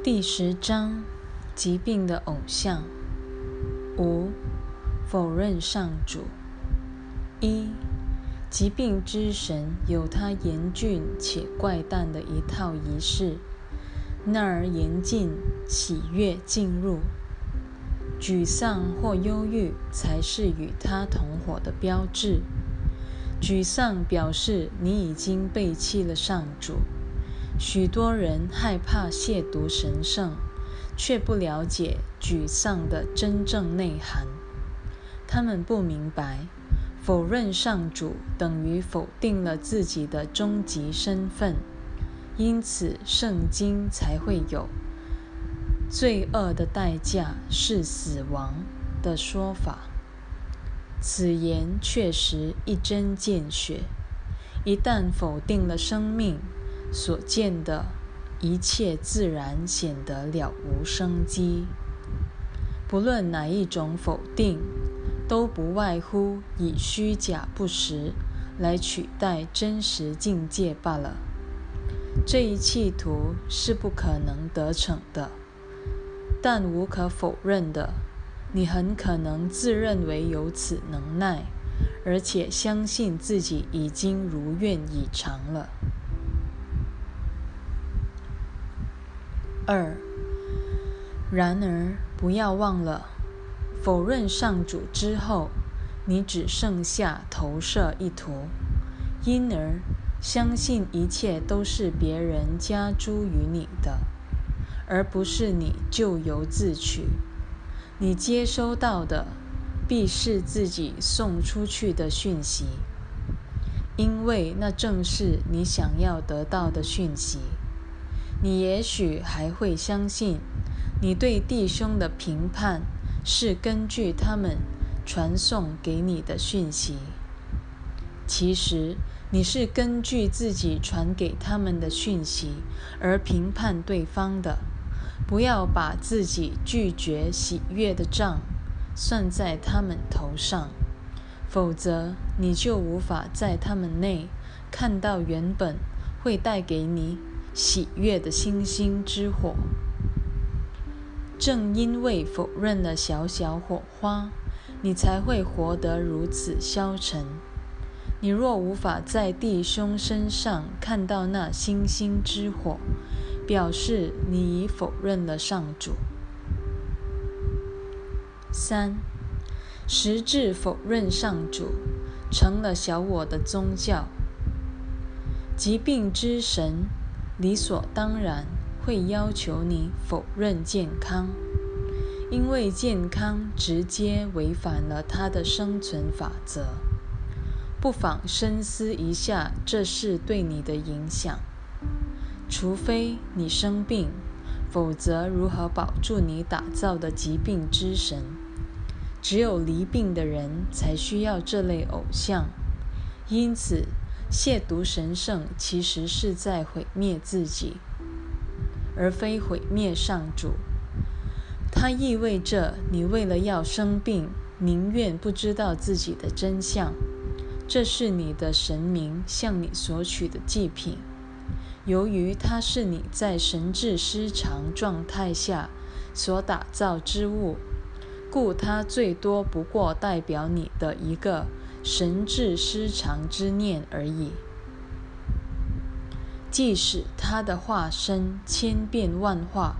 第十章：疾病的偶像。五、否认上主。一、疾病之神有他严峻且怪诞的一套仪式，那儿严禁喜悦进入，沮丧或忧郁才是与他同伙的标志。沮丧表示你已经背弃了上主。许多人害怕亵渎神圣，却不了解沮丧的真正内涵。他们不明白，否认上主等于否定了自己的终极身份，因此圣经才会有“罪恶的代价是死亡”的说法。此言确实一针见血。一旦否定了生命，所见的一切自然显得了无生机。不论哪一种否定，都不外乎以虚假不实来取代真实境界罢了。这一企图是不可能得逞的。但无可否认的，你很可能自认为有此能耐，而且相信自己已经如愿以偿了。二，然而不要忘了，否认上主之后，你只剩下投射一图，因而相信一切都是别人加诸于你的，而不是你咎由自取。你接收到的必是自己送出去的讯息，因为那正是你想要得到的讯息。你也许还会相信，你对弟兄的评判是根据他们传送给你的讯息。其实，你是根据自己传给他们的讯息而评判对方的。不要把自己拒绝喜悦的账算在他们头上，否则你就无法在他们内看到原本会带给你。喜悦的星星之火，正因为否认了小小火花，你才会活得如此消沉。你若无法在弟兄身上看到那星星之火，表示你已否认了上主。三，实质否认上主，成了小我的宗教。疾病之神。理所当然会要求你否认健康，因为健康直接违反了他的生存法则。不妨深思一下这是对你的影响。除非你生病，否则如何保住你打造的疾病之神？只有离病的人才需要这类偶像，因此。亵渎神圣，其实是在毁灭自己，而非毁灭上主。它意味着你为了要生病，宁愿不知道自己的真相。这是你的神明向你索取的祭品。由于它是你在神智失常状态下所打造之物，故它最多不过代表你的一个。神智失常之念而已。即使他的化身千变万化，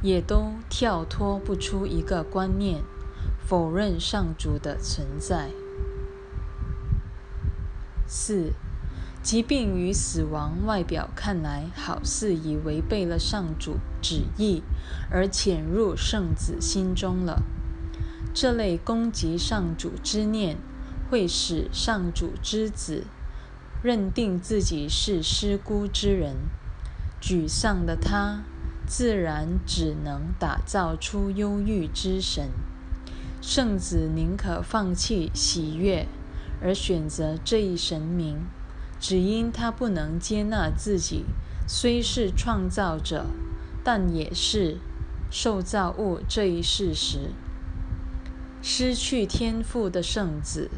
也都跳脱不出一个观念：否认上主的存在。四，疾病与死亡外表看来好似已违背了上主旨意，而潜入圣子心中了。这类攻击上主之念。会使上主之子认定自己是失孤之人，沮丧的他自然只能打造出忧郁之神。圣子宁可放弃喜悦，而选择这一神明，只因他不能接纳自己虽是创造者，但也是受造物这一事实。失去天赋的圣子。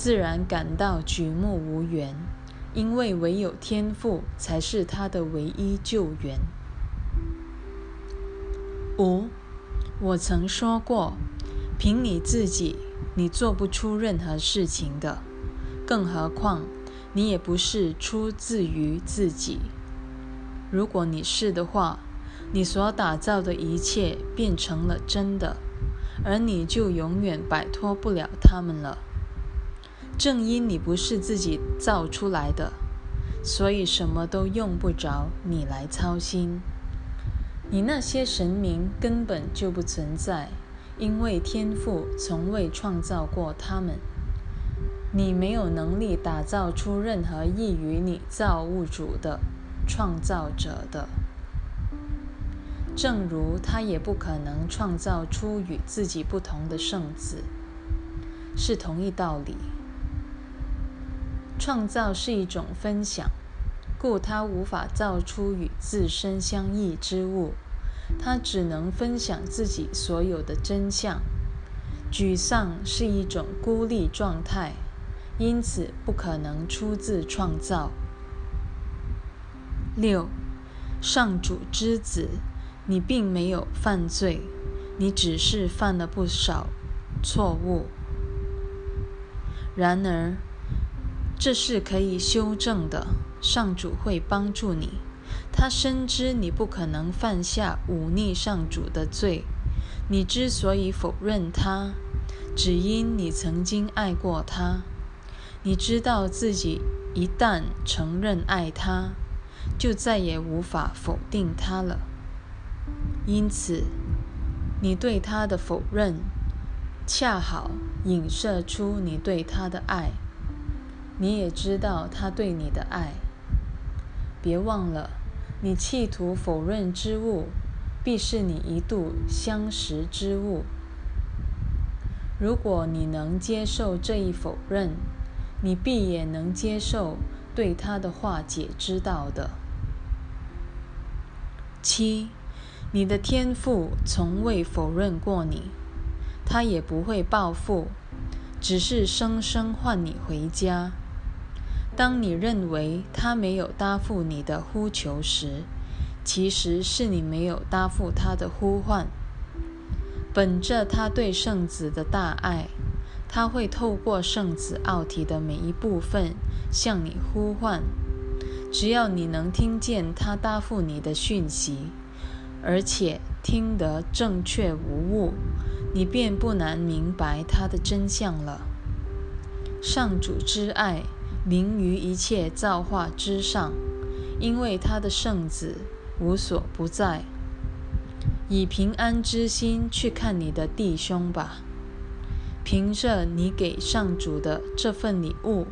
自然感到举目无援，因为唯有天赋才是他的唯一救援。五，我曾说过，凭你自己，你做不出任何事情的，更何况你也不是出自于自己。如果你是的话，你所打造的一切变成了真的，而你就永远摆脱不了他们了。正因你不是自己造出来的，所以什么都用不着你来操心。你那些神明根本就不存在，因为天父从未创造过他们。你没有能力打造出任何异于你造物主的创造者的。正如他也不可能创造出与自己不同的圣子，是同一道理。创造是一种分享，故它无法造出与自身相异之物，它只能分享自己所有的真相。沮丧是一种孤立状态，因此不可能出自创造。六，上主之子。你并没有犯罪，你只是犯了不少错误。然而，这是可以修正的。上主会帮助你。他深知你不可能犯下忤逆上主的罪。你之所以否认他，只因你曾经爱过他。你知道自己一旦承认爱他，就再也无法否定他了。因此，你对他的否认，恰好影射出你对他的爱。你也知道他对你的爱。别忘了，你企图否认之物，必是你一度相识之物。如果你能接受这一否认，你必也能接受对他的化解之道的。七。你的天赋从未否认过你，他也不会报复，只是生生唤你回家。当你认为他没有答复你的呼求时，其实是你没有答复他的呼唤。本着他对圣子的大爱，他会透过圣子奥体的每一部分向你呼唤。只要你能听见他答复你的讯息。而且听得正确无误，你便不难明白他的真相了。上主之爱凌于一切造化之上，因为他的圣子无所不在。以平安之心去看你的弟兄吧，凭着你给上主的这份礼物，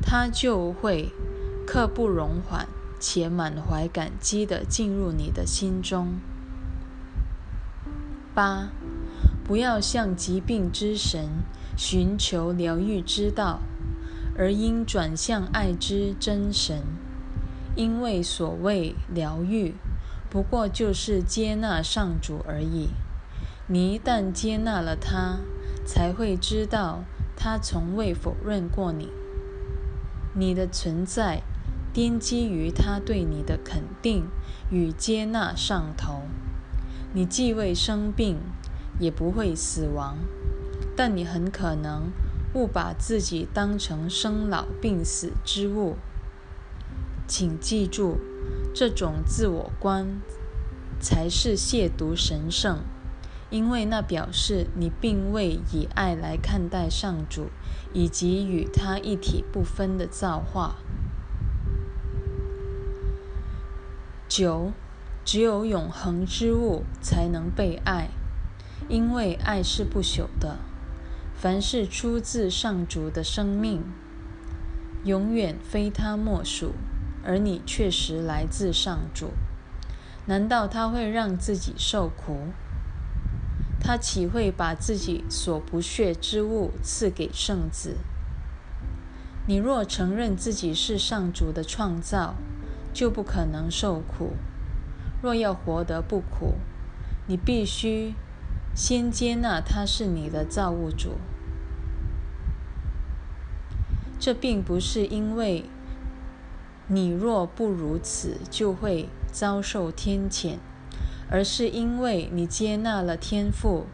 他就会刻不容缓。且满怀感激地进入你的心中。八，不要向疾病之神寻求疗愈之道，而应转向爱之真神。因为所谓疗愈，不过就是接纳上主而已。你一旦接纳了他，才会知道他从未否认过你，你的存在。奠基于他对你的肯定与接纳上头，你既未生病，也不会死亡，但你很可能勿把自己当成生老病死之物。请记住，这种自我观才是亵渎神圣，因为那表示你并未以爱来看待上主以及与他一体不分的造化。九，只有永恒之物才能被爱，因为爱是不朽的。凡是出自上主的生命，永远非他莫属。而你确实来自上主，难道他会让自己受苦？他岂会把自己所不屑之物赐给圣子？你若承认自己是上主的创造，就不可能受苦。若要活得不苦，你必须先接纳他是你的造物主。这并不是因为你若不如此就会遭受天谴，而是因为你接纳了天赋，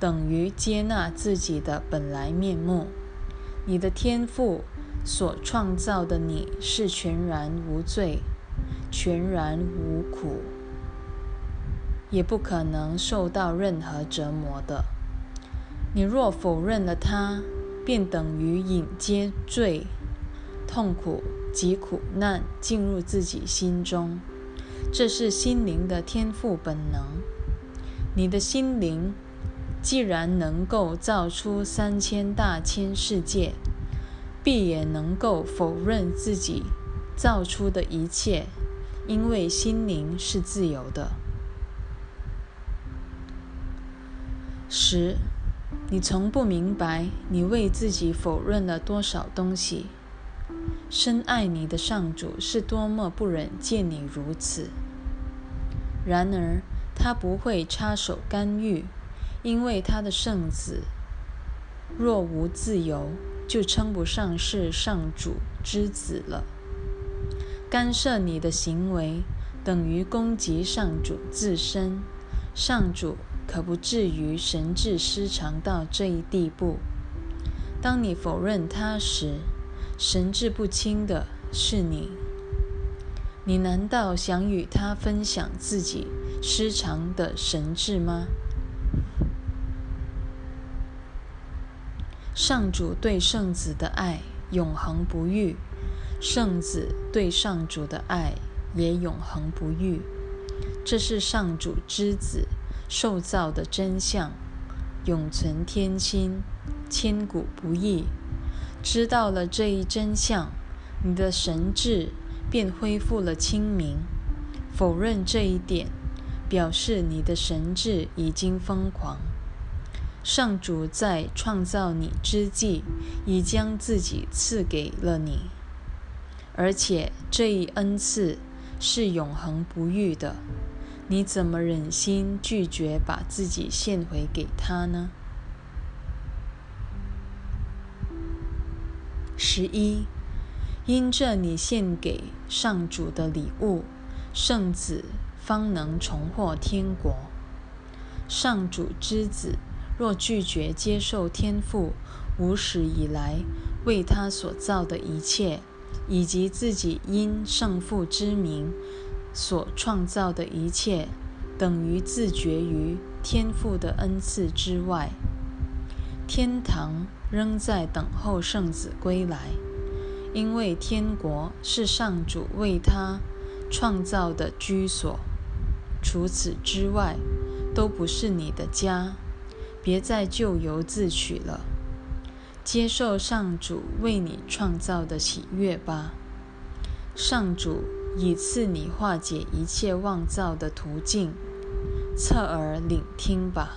等于接纳自己的本来面目。你的天赋所创造的你是全然无罪、全然无苦，也不可能受到任何折磨的。你若否认了它，便等于引接罪、痛苦及苦难进入自己心中。这是心灵的天赋本能。你的心灵既然能够造出三千大千世界，必也能够否认自己造出的一切，因为心灵是自由的。十，你从不明白你为自己否认了多少东西。深爱你的上主是多么不忍见你如此。然而，他不会插手干预，因为他的圣子若无自由，就称不上是上主之子了。干涉你的行为，等于攻击上主自身。上主可不至于神智失常到这一地步。当你否认他时，神志不清的是你。你难道想与他分享自己失常的神智吗？上主对圣子的爱永恒不渝，圣子对上主的爱也永恒不渝。这是上主之子受造的真相，永存天心，千古不易。知道了这一真相，你的神智。便恢复了清明。否认这一点，表示你的神智已经疯狂。上主在创造你之际，已将自己赐给了你，而且这一恩赐是永恒不渝的。你怎么忍心拒绝把自己献回给他呢？十一。因这你献给上主的礼物，圣子方能重获天国。上主之子若拒绝接受天父无始以来为他所造的一切，以及自己因圣父之名所创造的一切，等于自绝于天父的恩赐之外。天堂仍在等候圣子归来。因为天国是上主为他创造的居所，除此之外都不是你的家。别再咎由自取了，接受上主为你创造的喜悦吧。上主以赐你化解一切妄造的途径，侧耳聆听吧，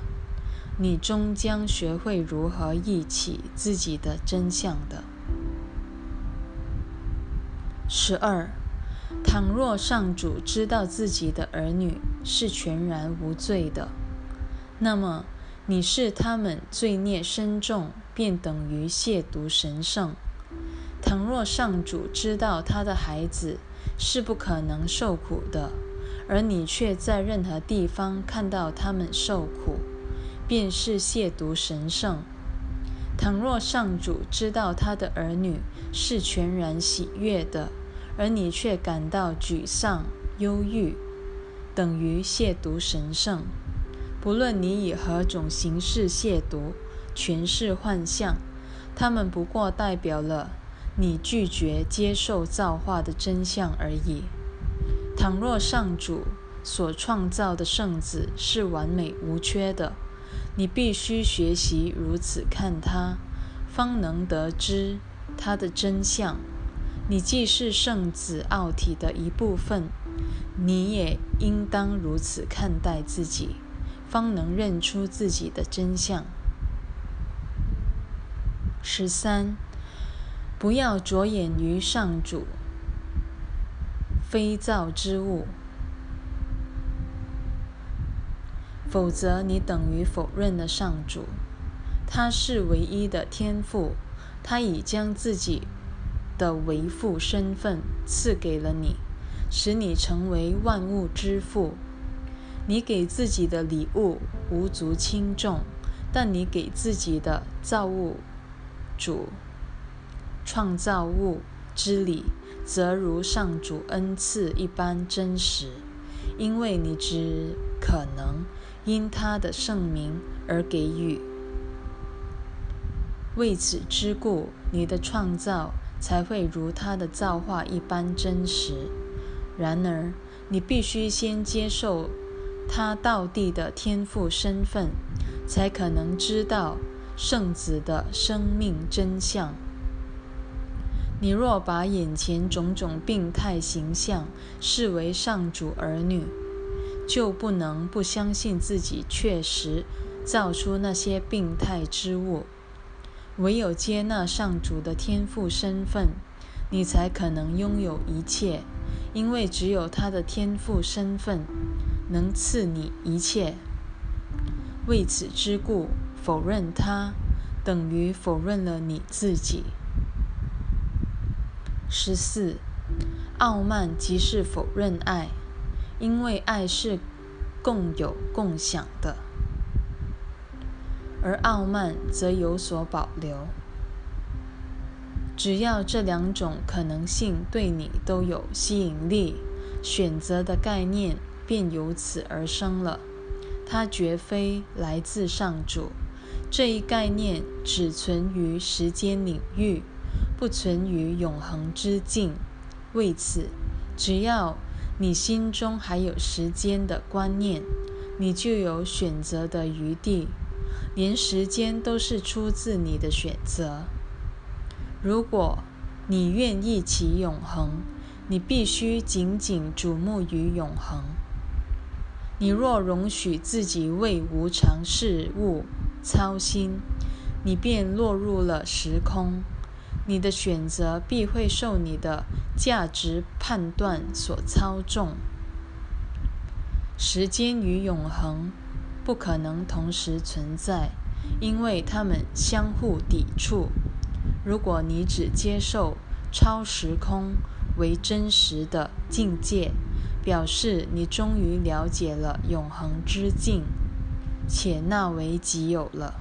你终将学会如何忆起自己的真相的。十二，倘若上主知道自己的儿女是全然无罪的，那么你是他们罪孽深重，便等于亵渎神圣。倘若上主知道他的孩子是不可能受苦的，而你却在任何地方看到他们受苦，便是亵渎神圣。倘若上主知道他的儿女是全然喜悦的，而你却感到沮丧、忧郁，等于亵渎神圣。不论你以何种形式亵渎、全是幻象，他们不过代表了你拒绝接受造化的真相而已。倘若上主所创造的圣子是完美无缺的，你必须学习如此看他，方能得知他的真相。你既是圣子奥体的一部分，你也应当如此看待自己，方能认出自己的真相。十三，不要着眼于上主非造之物。否则，你等于否认了上主。他是唯一的天赋，他已将自己的为父身份赐给了你，使你成为万物之父。你给自己的礼物无足轻重，但你给自己的造物主、创造物之理，则如上主恩赐一般真实，因为你只可能因他的圣名而给予。为此之故，你的创造才会如他的造化一般真实。然而，你必须先接受他道地的天赋身份，才可能知道圣子的生命真相。你若把眼前种种病态形象视为上主儿女，就不能不相信自己确实造出那些病态之物。唯有接纳上主的天赋身份，你才可能拥有一切，因为只有他的天赋身份能赐你一切。为此之故，否认他，等于否认了你自己。十四，傲慢即是否认爱，因为爱是共有共享的。而傲慢则有所保留。只要这两种可能性对你都有吸引力，选择的概念便由此而生了。它绝非来自上主，这一概念只存于时间领域，不存于永恒之境。为此，只要你心中还有时间的观念，你就有选择的余地。连时间都是出自你的选择。如果你愿意其永恒，你必须紧紧瞩目于永恒。你若容许自己为无常事物操心，你便落入了时空。你的选择必会受你的价值判断所操纵。时间与永恒。不可能同时存在，因为它们相互抵触。如果你只接受超时空为真实的境界，表示你终于了解了永恒之境，且纳为己有了。